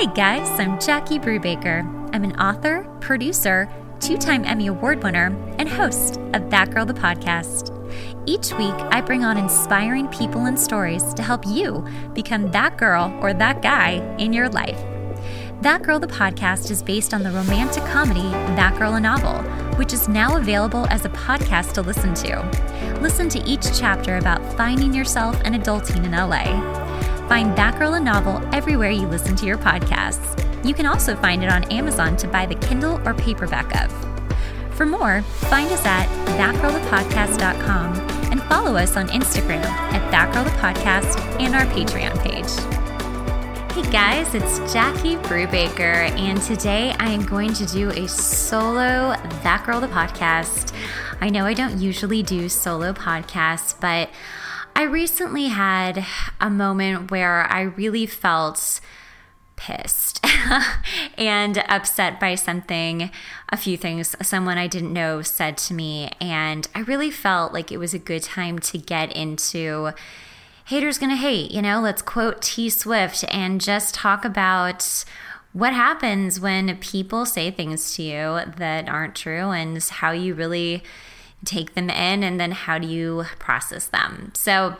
Hey guys, I'm Jackie Brubaker. I'm an author, producer, two time Emmy Award winner, and host of That Girl the Podcast. Each week, I bring on inspiring people and stories to help you become that girl or that guy in your life. That Girl the Podcast is based on the romantic comedy That Girl a Novel, which is now available as a podcast to listen to. Listen to each chapter about finding yourself and adulting in LA. Find That Girl a Novel everywhere you listen to your podcasts. You can also find it on Amazon to buy the Kindle or paperback of. For more, find us at thatgirlthepodcast.com and follow us on Instagram at thatgirlthepodcast and our Patreon page. Hey guys, it's Jackie Brubaker, and today I am going to do a solo That Girl the Podcast. I know I don't usually do solo podcasts, but I recently had a moment where I really felt pissed and upset by something, a few things someone I didn't know said to me. And I really felt like it was a good time to get into haters gonna hate, you know, let's quote T Swift and just talk about what happens when people say things to you that aren't true and how you really take them in, and then how do you process them? So,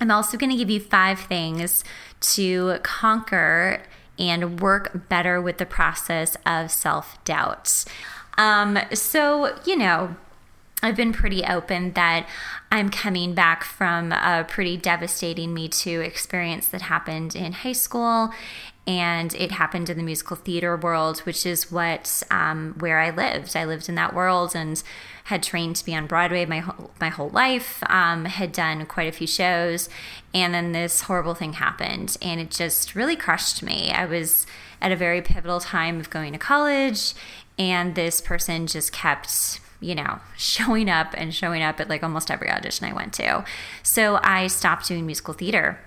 I'm also going to give you five things to conquer and work better with the process of self doubt. Um, so, you know, I've been pretty open that I'm coming back from a pretty devastating Me Too experience that happened in high school and it happened in the musical theater world, which is what um, where I lived. I lived in that world and had trained to be on Broadway my whole, my whole life. Um, had done quite a few shows, and then this horrible thing happened, and it just really crushed me. I was at a very pivotal time of going to college, and this person just kept you know, showing up and showing up at like almost every audition I went to. So I stopped doing musical theater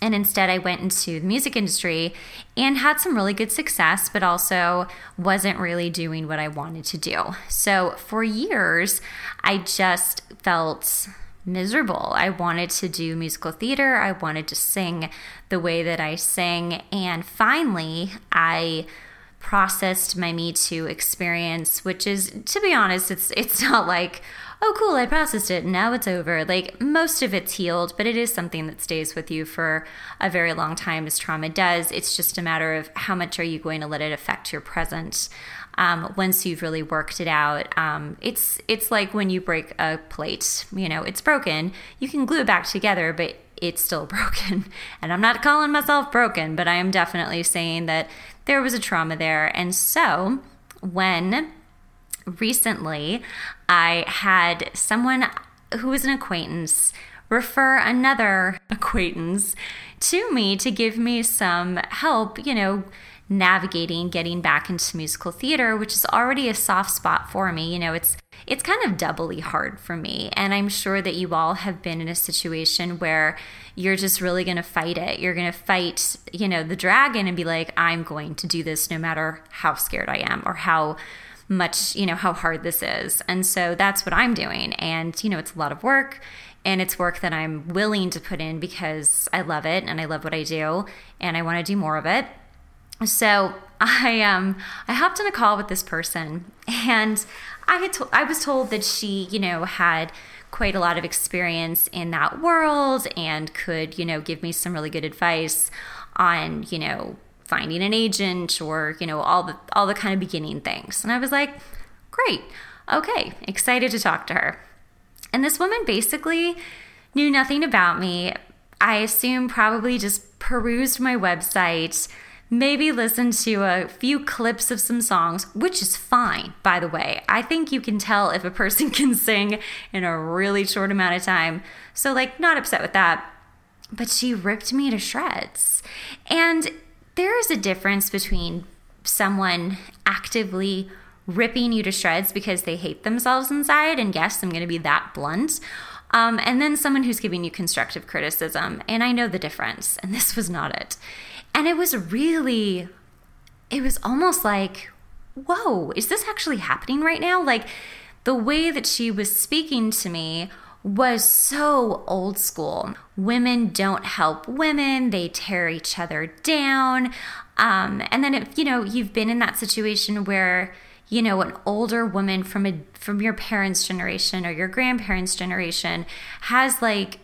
and instead, I went into the music industry and had some really good success, but also wasn't really doing what I wanted to do. So, for years, I just felt miserable. I wanted to do musical theater, I wanted to sing the way that I sing. And finally, I processed my Me Too experience, which is, to be honest, it's it's not like oh, cool, I processed it, and now it's over. Like most of it's healed, but it is something that stays with you for a very long time as trauma does. It's just a matter of how much are you going to let it affect your present. Um, once you've really worked it out, um, it's it's like when you break a plate. You know, it's broken. You can glue it back together, but it's still broken. And I'm not calling myself broken, but I am definitely saying that there was a trauma there. And so when recently I had someone who was an acquaintance refer another acquaintance to me to give me some help, you know, navigating getting back into musical theater, which is already a soft spot for me. You know, it's it's kind of doubly hard for me. And I'm sure that you all have been in a situation where you're just really going to fight it. You're going to fight, you know, the dragon and be like, I'm going to do this no matter how scared I am or how much, you know, how hard this is. And so that's what I'm doing. And, you know, it's a lot of work and it's work that I'm willing to put in because I love it and I love what I do and I want to do more of it. So I um I hopped on a call with this person and I had to- I was told that she, you know, had quite a lot of experience in that world and could, you know, give me some really good advice on, you know, finding an agent or you know all the all the kind of beginning things. And i was like great. Okay. Excited to talk to her. And this woman basically knew nothing about me. I assume probably just perused my website maybe listened to a few clips of some songs which is fine by the way. I think you can tell if a person can sing in a really short amount of time. So like not upset with that. But she ripped me to shreds. And there is a difference between someone actively ripping you to shreds because they hate themselves inside. And yes, I'm going to be that blunt. Um, and then someone who's giving you constructive criticism. And I know the difference. And this was not it. And it was really, it was almost like, whoa, is this actually happening right now? Like the way that she was speaking to me was so old school. Women don't help women, they tear each other down. Um, and then if you know you've been in that situation where you know an older woman from a from your parents' generation or your grandparents' generation has like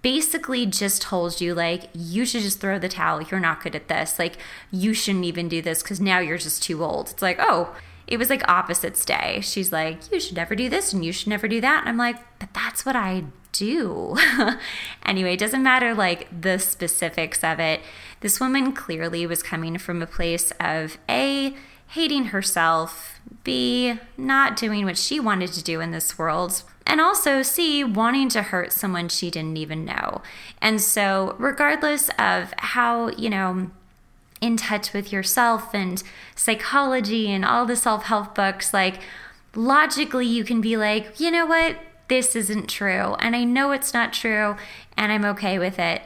basically just told you like you should just throw the towel you're not good at this like you shouldn't even do this because now you're just too old it's like oh it was like opposites day. She's like you should never do this and you should never do that. And i'm like but that's what i do. Anyway it doesn't matter like the specifics of it. This woman clearly was coming from a place of a hating herself b not doing what she wanted to do in this world and also C, wanting to hurt someone she didn't even know. And so, regardless of how, you know, in touch with yourself and psychology and all the self help books, like logically, you can be like, you know what? This isn't true. And I know it's not true, and I'm okay with it.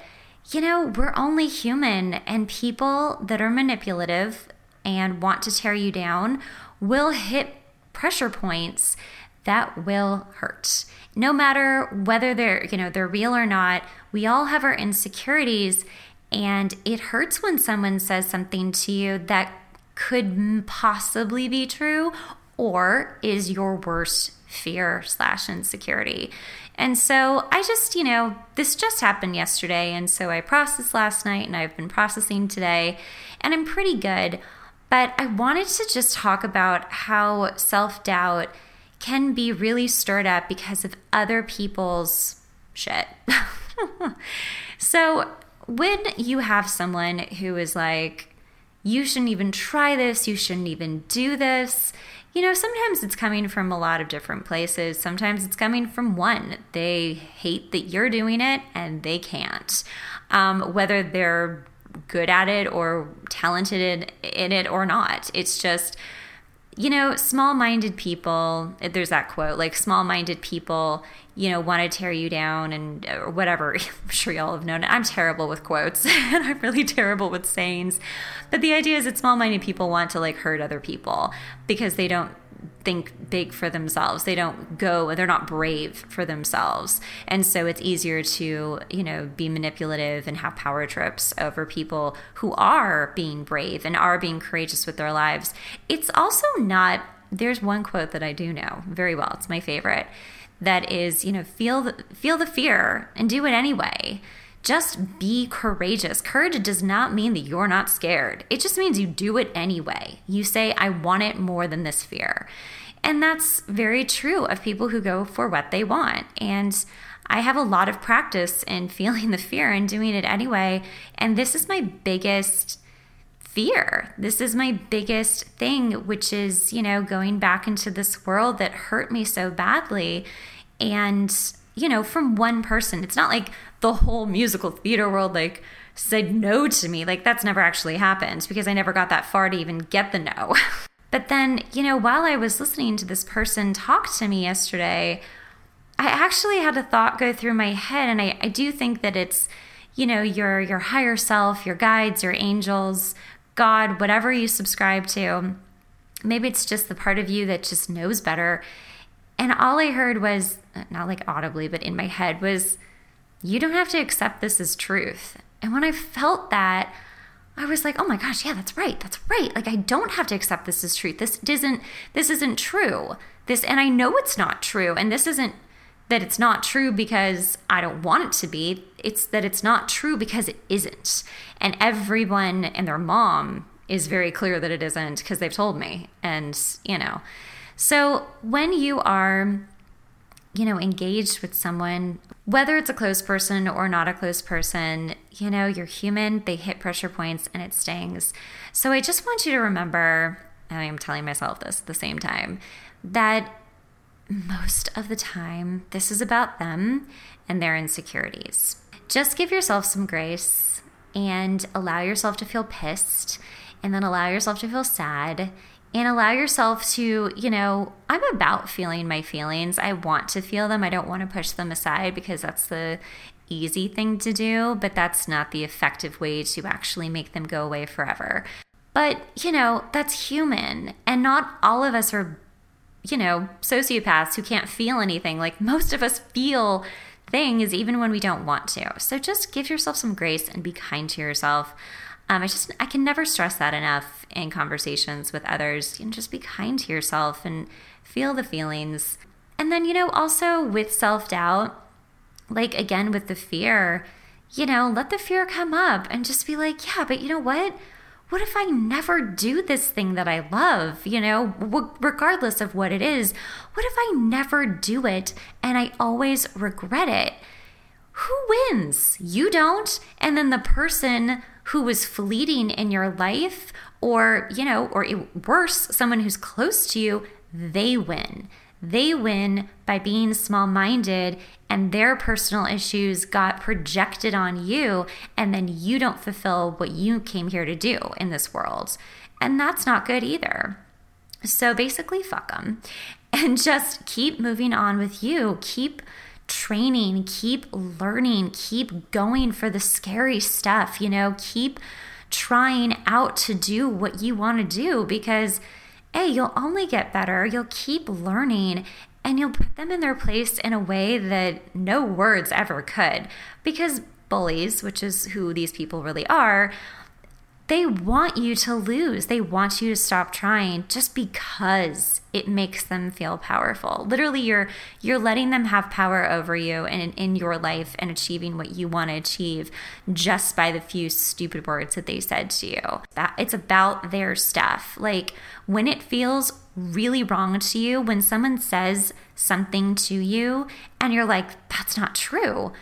You know, we're only human, and people that are manipulative and want to tear you down will hit pressure points that will hurt. No matter whether they're, you know, they're real or not, we all have our insecurities and it hurts when someone says something to you that could possibly be true or is your worst fear slash insecurity. And so I just, you know, this just happened yesterday. And so I processed last night and I've been processing today and I'm pretty good. But I wanted to just talk about how self doubt can be really stirred up because of other people's shit. so, when you have someone who is like, you shouldn't even try this, you shouldn't even do this, you know, sometimes it's coming from a lot of different places. Sometimes it's coming from one. They hate that you're doing it and they can't. Um, whether they're good at it or talented in it or not. It's just you know, small minded people, eh, there's that quote, like small minded people, you know, want to tear you down and or whatever. I'm sure y'all have known it. I'm terrible with quotes and I'm really terrible with sayings. But the idea is that small minded people want to like hurt other people because they don't think big for themselves. They don't go, they're not brave for themselves. And so it's easier to, you know, be manipulative and have power trips over people who are being brave and are being courageous with their lives. It's also not, there's one quote that I do know very well. It's my favorite. That is, you know, feel the, feel the fear and do it anyway. Just be courageous. Courage does not mean that you're not scared. It just means you do it anyway. You say, I want it more than this fear. And that's very true of people who go for what they want. And I have a lot of practice in feeling the fear and doing it anyway. And this is my biggest fear. This is my biggest thing, which is, you know, going back into this world that hurt me so badly. And, you know, from one person. It's not like the whole musical theater world, like, said no to me. Like, that's never actually happened because I never got that far to even get the no. But then, you know, while I was listening to this person talk to me yesterday, I actually had a thought go through my head. And I, I do think that it's, you know, your your higher self, your guides, your angels, God, whatever you subscribe to. Maybe it's just the part of you that just knows better. And all I heard was, not like audibly, but in my head, was, you don't have to accept this as truth. And when I felt that, I was like, oh my gosh, yeah, that's right. That's right. Like I don't have to accept this as truth. This isn't this isn't true. This and I know it's not true. And this isn't that it's not true because I don't want it to be. It's that it's not true because it isn't. And everyone and their mom is very clear that it isn't because they've told me. And, you know. So when you are you know, engaged with someone, whether it's a close person or not a close person, you know, you're human, they hit pressure points and it stings. So I just want you to remember, and I'm telling myself this at the same time, that most of the time, this is about them and their insecurities. Just give yourself some grace and allow yourself to feel pissed and then allow yourself to feel sad and allow yourself to, you know, I'm about feeling my feelings. I want to feel them. I don't want to push them aside because that's the easy thing to do, but that's not the effective way to actually make them go away forever. But, you know, that's human. And not all of us are, you know, sociopaths who can't feel anything. Like most of us feel things even when we don't want to. So just give yourself some grace and be kind to yourself. Um, I just I can never stress that enough in conversations with others. You know, just be kind to yourself and feel the feelings. And then, you know, also with self doubt, like again with the fear, you know, let the fear come up and just be like, yeah, but you know what? What if I never do this thing that I love? You know, w- regardless of what it is, what if I never do it and I always regret it? Who wins? You don't. And then the person who was fleeting in your life, or, you know, or worse, someone who's close to you, they win. They win by being small minded and their personal issues got projected on you, and then you don't fulfill what you came here to do in this world. And that's not good either. So basically, fuck them and just keep moving on with you. Keep training, keep learning, keep going for the scary stuff, you know, keep trying out to do what you want to do because hey, you'll only get better. You'll keep learning and you'll put them in their place in a way that no words ever could. Because bullies, which is who these people really are, they want you to lose. They want you to stop trying just because it makes them feel powerful. Literally you're you're letting them have power over you and in your life and achieving what you want to achieve just by the few stupid words that they said to you. That it's about their stuff. Like when it feels really wrong to you when someone says something to you and you're like that's not true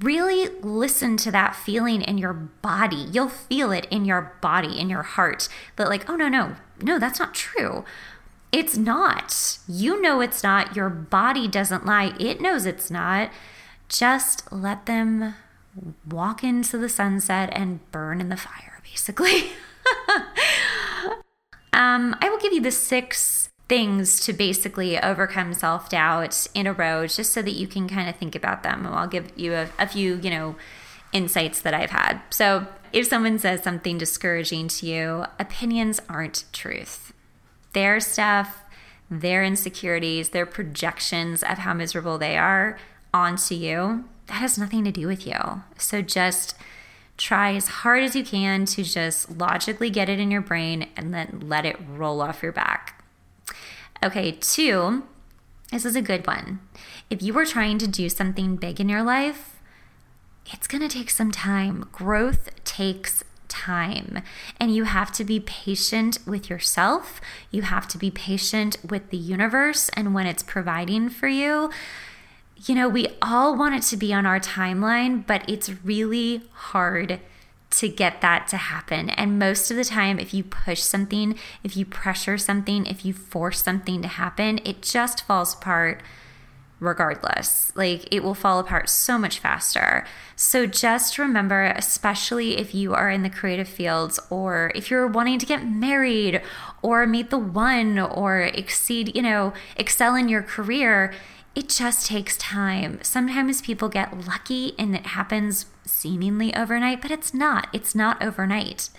really listen to that feeling in your body. You'll feel it in your body, in your heart, that, like, oh, no, no, no, that's not true. It's not. You know it's not. Your body doesn't lie. It knows it's not. Just let them walk into the sunset and burn in the fire, basically. um, I will give you the six things to basically overcome self doubt in a row, just so that you can kind of think about them. And I'll give you a, a few, you know, insights that I've had. So, if someone says something discouraging to you, opinions aren't truth. Their stuff, their insecurities, their projections of how miserable they are onto you, that has nothing to do with you. So, just try as hard as you can to just logically get it in your brain and then let it roll off your back. Okay, two, this is a good one. If you are trying to do something big in your life, it's going to take some time. Growth takes time. And you have to be patient with yourself. You have to be patient with the universe and when it's providing for you. You know, we all want it to be on our timeline, but it's really hard to get that to happen. And most of the time, if you push something, if you pressure something, if you force something to happen, it just falls apart regardless. Like it will fall apart so much faster. So just remember, especially if you are in the creative fields or if you're wanting to get married or meet the one or exceed, you know, excel in your career, it just takes time. Sometimes people get lucky and it happens seemingly overnight, but it's not. It's not overnight.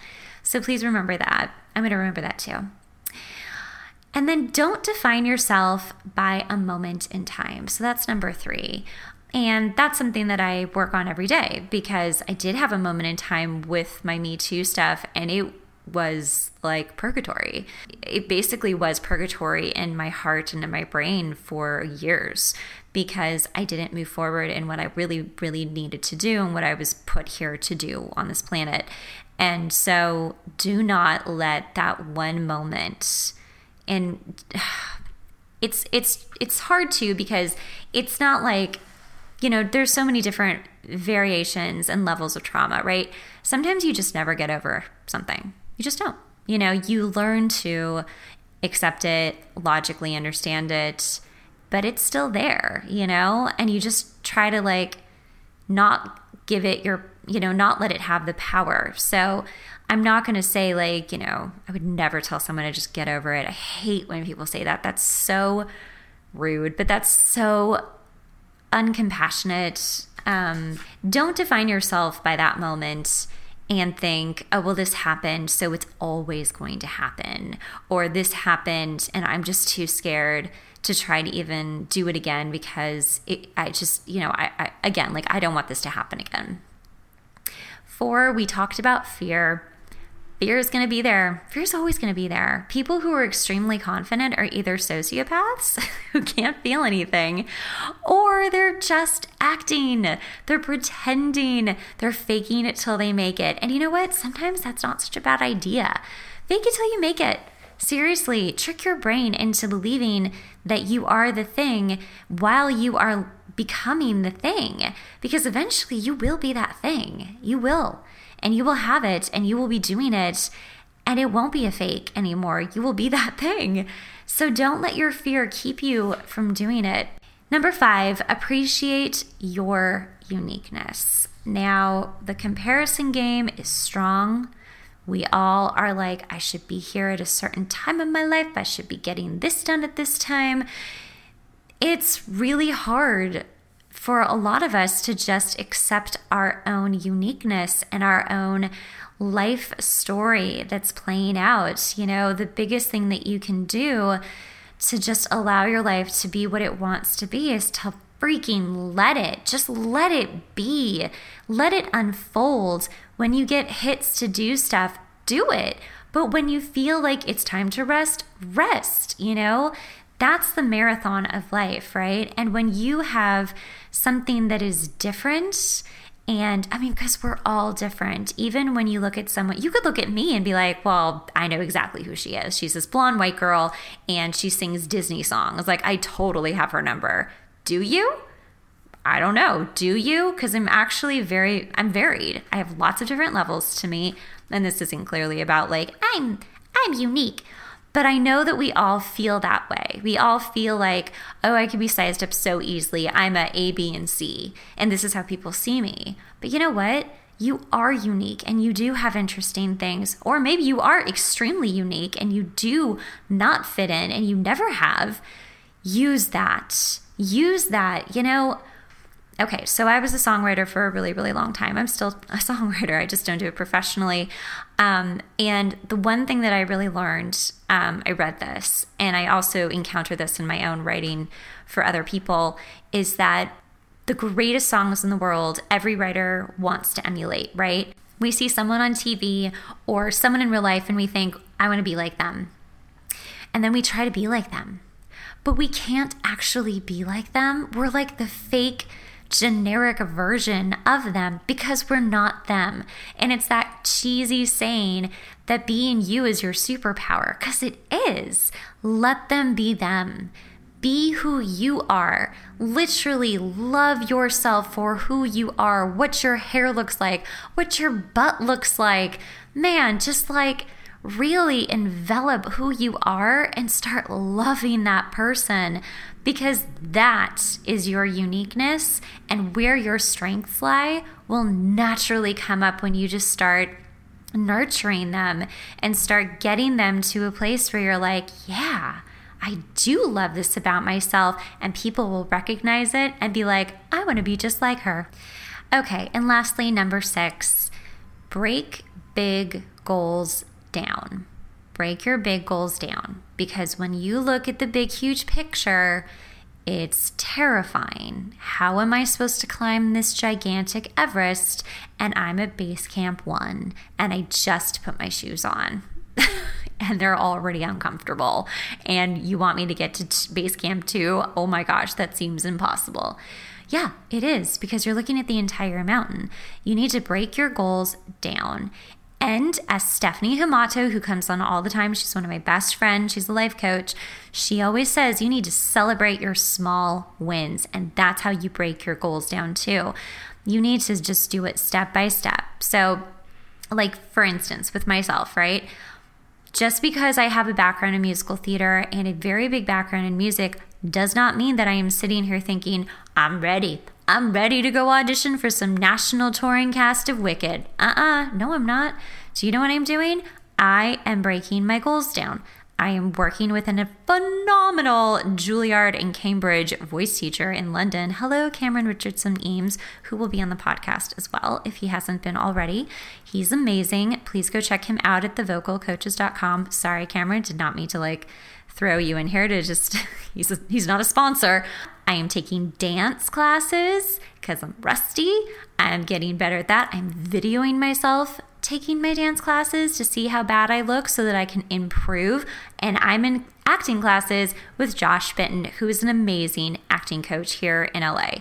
So please remember that. I'm going to remember that too. And then don't define yourself by a moment in time. So that's number three. And that's something that I work on every day because I did have a moment in time with my Me Too stuff and it was like purgatory. It basically was purgatory in my heart and in my brain for years because I didn't move forward in what I really, really needed to do and what I was put here to do on this planet. And so do not let that one moment and it's it's it's hard to because it's not like you know there's so many different variations and levels of trauma right sometimes you just never get over something you just don't. You know, you learn to accept it, logically understand it, but it's still there, you know? And you just try to like not give it your, you know, not let it have the power. So I'm not going to say like, you know, I would never tell someone to just get over it. I hate when people say that. That's so rude, but that's so uncompassionate. Um, don't define yourself by that moment and think, oh, well, this happened, so it's always going to happen. Or this happened, and I'm just too scared to try to even do it again because it, I just, you know, I, I, again, like, I don't want this to happen again. Four, we talked about fear. Fear is going to be there. Fear is always going to be there. People who are extremely confident are either sociopaths who can't feel anything, or they're just acting. They're pretending. They're faking it till they make it. And you know what? Sometimes that's not such a bad idea. Fake it till you make it. Seriously, trick your brain into believing that you are the thing while you are becoming the thing. Because eventually you will be that thing. You will and you will have it and you will be doing it and it won't be a fake anymore. You will be that thing. So don't let your fear keep you from doing it. Number five, appreciate your uniqueness. Now, the comparison game is strong. We all are like, I should be here at a certain time of my life. I should be getting this done at this time. It's really hard for a lot of us to just accept our own uniqueness and our own life story that's playing out. You know, the biggest thing that you can do to just allow your life to be what it wants to be is to freaking let it. Just let it be. Let it unfold. When you get hits to do stuff, do it. But when you feel like it's time to rest, rest, you know? That's the marathon of life, right? And when you have something that is different, and I mean, because we're all different. Even when you look at someone, you could look at me and be like, well, I know exactly who she is. She's this blonde white girl and she sings Disney songs. Like, I totally have her number. Do you? I don't know. Do you? Because I'm actually very, I'm varied. I have lots of different levels to me. And this isn't clearly about like, I'm, I'm unique. But I know that we all feel that way. We all feel like, oh, I can be sized up so easily. I'm a A, B, and C, and this is how people see me. But you know what? You are unique and you do have interesting things. Or maybe you are extremely unique and you do not fit in and you never have. Use that. Use that. You know, Okay, so I was a songwriter for a really, really long time. I'm still a songwriter, I just don't do it professionally. Um, and the one thing that I really learned, um, I read this, and I also encounter this in my own writing for other people, is that the greatest songs in the world, every writer wants to emulate, right? We see someone on TV or someone in real life, and we think, I want to be like them. And then we try to be like them. But we can't actually be like them. We're like the fake generic version of them because we're not them. And it's that cheesy saying that being you is your superpower because it is. Let them be them. Be who you are. Literally love yourself for who you are, what your hair looks like, what your butt looks like. Man, just like really envelop who you are and start loving that person because that is your uniqueness and where your strengths lie will naturally come up when you just start nurturing them and start getting them to a place where you're like, yeah, I do love this about myself. And people will recognize it and be like, I want to be just like her. Okay, and lastly, number six, break big goals down break your big goals down because when you look at the big, huge picture, it's terrifying. How am I supposed to climb this gigantic Everest and I'm at base camp one and I just put my shoes on? and they're already uncomfortable. And you want me to get to base camp two? Oh my gosh, that seems impossible. Yeah, it is because you're looking at the entire mountain. You need to break your goals down and as Stephanie Hamato, who comes on all the time, she's one of my best friends, she's a life coach, she always says you need to celebrate your small wins. And that's how you break your goals down too. You need to just do it step by step. So, like for instance, with myself, right? Just because I have a background in musical theater and a very big background in music does not mean that I am sitting here thinking, I'm ready. I'm ready to go audition for some national touring cast of Wicked. Uh uh no, I'm not. Do you know what I'm doing? I am breaking my goals down. I am working with a phenomenal Juilliard and Cambridge voice teacher in London. Hello, Cameron Richardson Eames, who will be on the podcast as well if he hasn't been already. He's amazing. Please go check him out at thevocalcoaches.com. Sorry, Cameron, did not mean to like throw you in here to just he's a, he's not a sponsor. I am taking dance classes because I'm rusty. I'm getting better at that. I'm videoing myself taking my dance classes to see how bad I look so that I can improve. And I'm in acting classes with Josh Fitton, who is an amazing acting coach here in LA.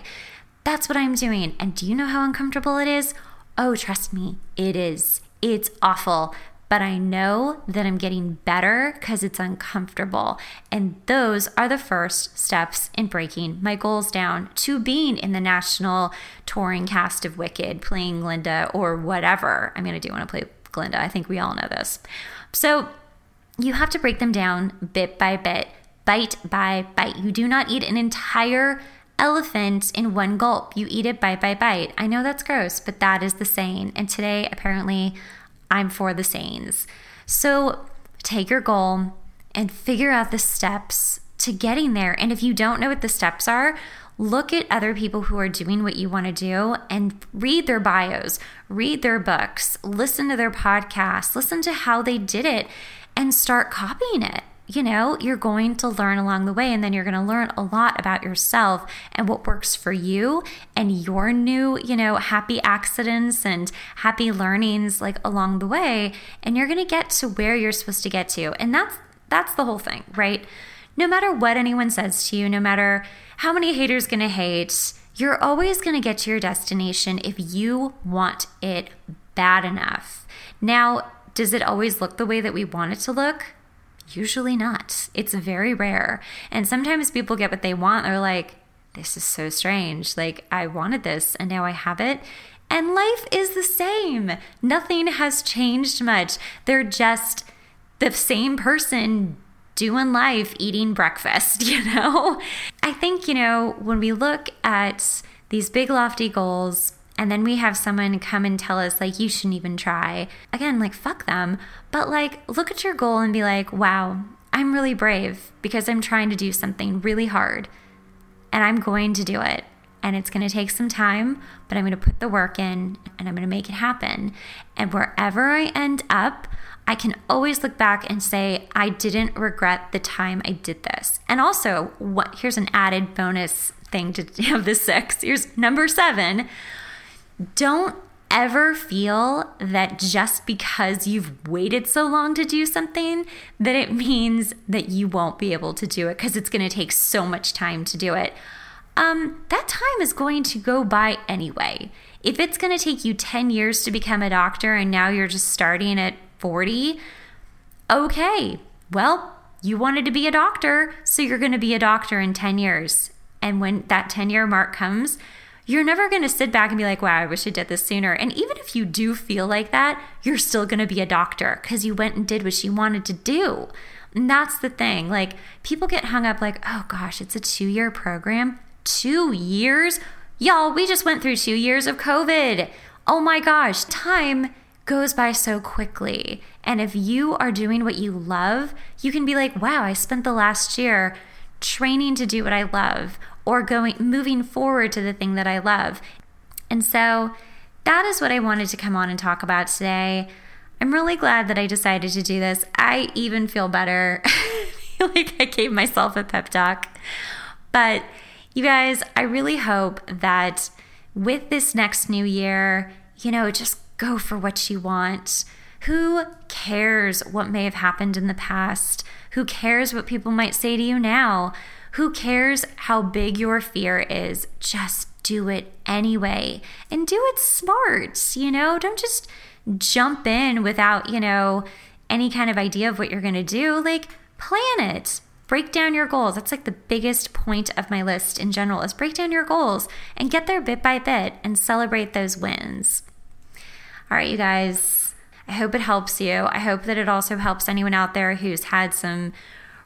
That's what I'm doing. And do you know how uncomfortable it is? Oh, trust me, it is. It's awful but I know that I'm getting better because it's uncomfortable. And those are the first steps in breaking my goals down to being in the national touring cast of Wicked, playing Glinda or whatever. I mean, I do want to play Glinda. I think we all know this. So you have to break them down bit by bit, bite by bite. You do not eat an entire elephant in one gulp. You eat it bite by bite. I know that's gross, but that is the saying. And today, apparently, I'm for the sayings. So take your goal and figure out the steps to getting there. And if you don't know what the steps are, look at other people who are doing what you want to do and read their bios, read their books, listen to their podcasts, listen to how they did it, and start copying it you know, you're going to learn along the way, and then you're going to learn a lot about yourself and what works for you and your new, you know, happy accidents and happy learnings like along the way. And you're going to get to where you're supposed to get to. And that's that's the whole thing, right? No matter what anyone says to you, no matter how many haters going to hate, you're always going to get to your destination if you want it bad enough. Now, does it always look the way that we want it to look? Usually not. It's very rare. And sometimes people get what they want. They're like, this is so strange. Like, I wanted this and now I have it. And life is the same. Nothing has changed much. They're just the same person doing life, eating breakfast, you know? I think, you know, when we look at these big, lofty goals, and then we have someone come and tell us like you shouldn't even try. Again like fuck them. But like look at your goal and be like wow i'm really brave because i'm trying to do something really hard. And i'm going to do it. And it's going to take some time but i'm going to put the work in and i'm going to make it happen. And wherever i end up I can always look back and say I didn't regret the time I did this. And also, what here's an added bonus thing to have the six. Here's number 7 don't ever feel that just because you've waited so long to do something that it means that you won't be able to do it because it's going to take so much time to do it. Um, that time is going to go by anyway. If it's going to take you 10 years to become a doctor and now you're just starting at 40, okay, well, you wanted to be a doctor, so you're going to be a doctor in 10 years. And when that 10 year mark comes, you're never going to sit back and be like, wow, I wish I did this sooner. And even if you do feel like that, you're still going to be a doctor because you went and did what you wanted to do. And that's the thing. Like, people get hung up like, oh gosh, it's a two year program. Two years? Y'all, we just went through two years of COVID. Oh my gosh, time goes by so quickly. And if you are doing what you love, you can be like, wow, I spent the last year training to do what I love or going moving forward to the thing that I love. And so that is what I wanted to come on and talk about today. I'm really glad that I decided to do this. I even feel better. Like I gave myself a pep talk. But you guys, I really hope that with this next new year, you know, just go for what you want. Who cares what may have happened in the past? Who cares what people might say to you now? Who cares how big your fear is? Just do it anyway and do it smart. You know, don't just jump in without, you know, any kind of idea of what you're going to do. Like, plan it. Break down your goals. That's like the biggest point of my list in general is break down your goals and get there bit by bit and celebrate those wins. All right, you guys. I hope it helps you. I hope that it also helps anyone out there who's had some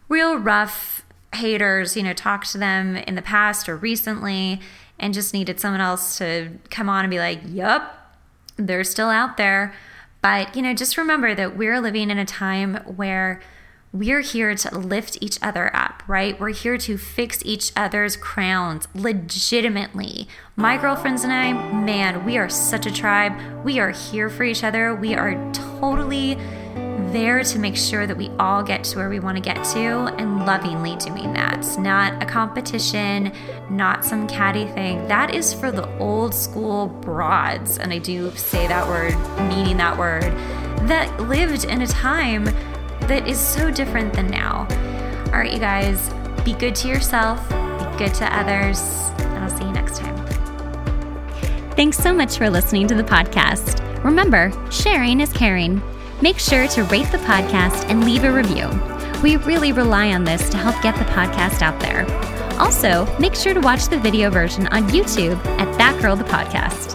real rough haters, you know, talked to them in the past or recently and just needed someone else to come on and be like, yup, they're still out there. But, you know, just remember that we're living in a time where we're here to lift each other up, right? We're here to fix each other's crowns legitimately. My girlfriends and I, man, we are such a tribe. We are here for each other. We are totally there to make sure that we all get to where we want to get to and lovingly doing that. Not a competition, not some catty thing. That is for the old school broads, and I do say that word, meaning that word, that lived in a time that is so different than now. All right, you guys, be good to yourself, be good to others, and I'll see you next time. Thanks so much for listening to the podcast. Remember, sharing is caring. Make sure to rate the podcast and leave a review. We really rely on this to help get the podcast out there. Also, make sure to watch the video version on YouTube at That Girl the Podcast.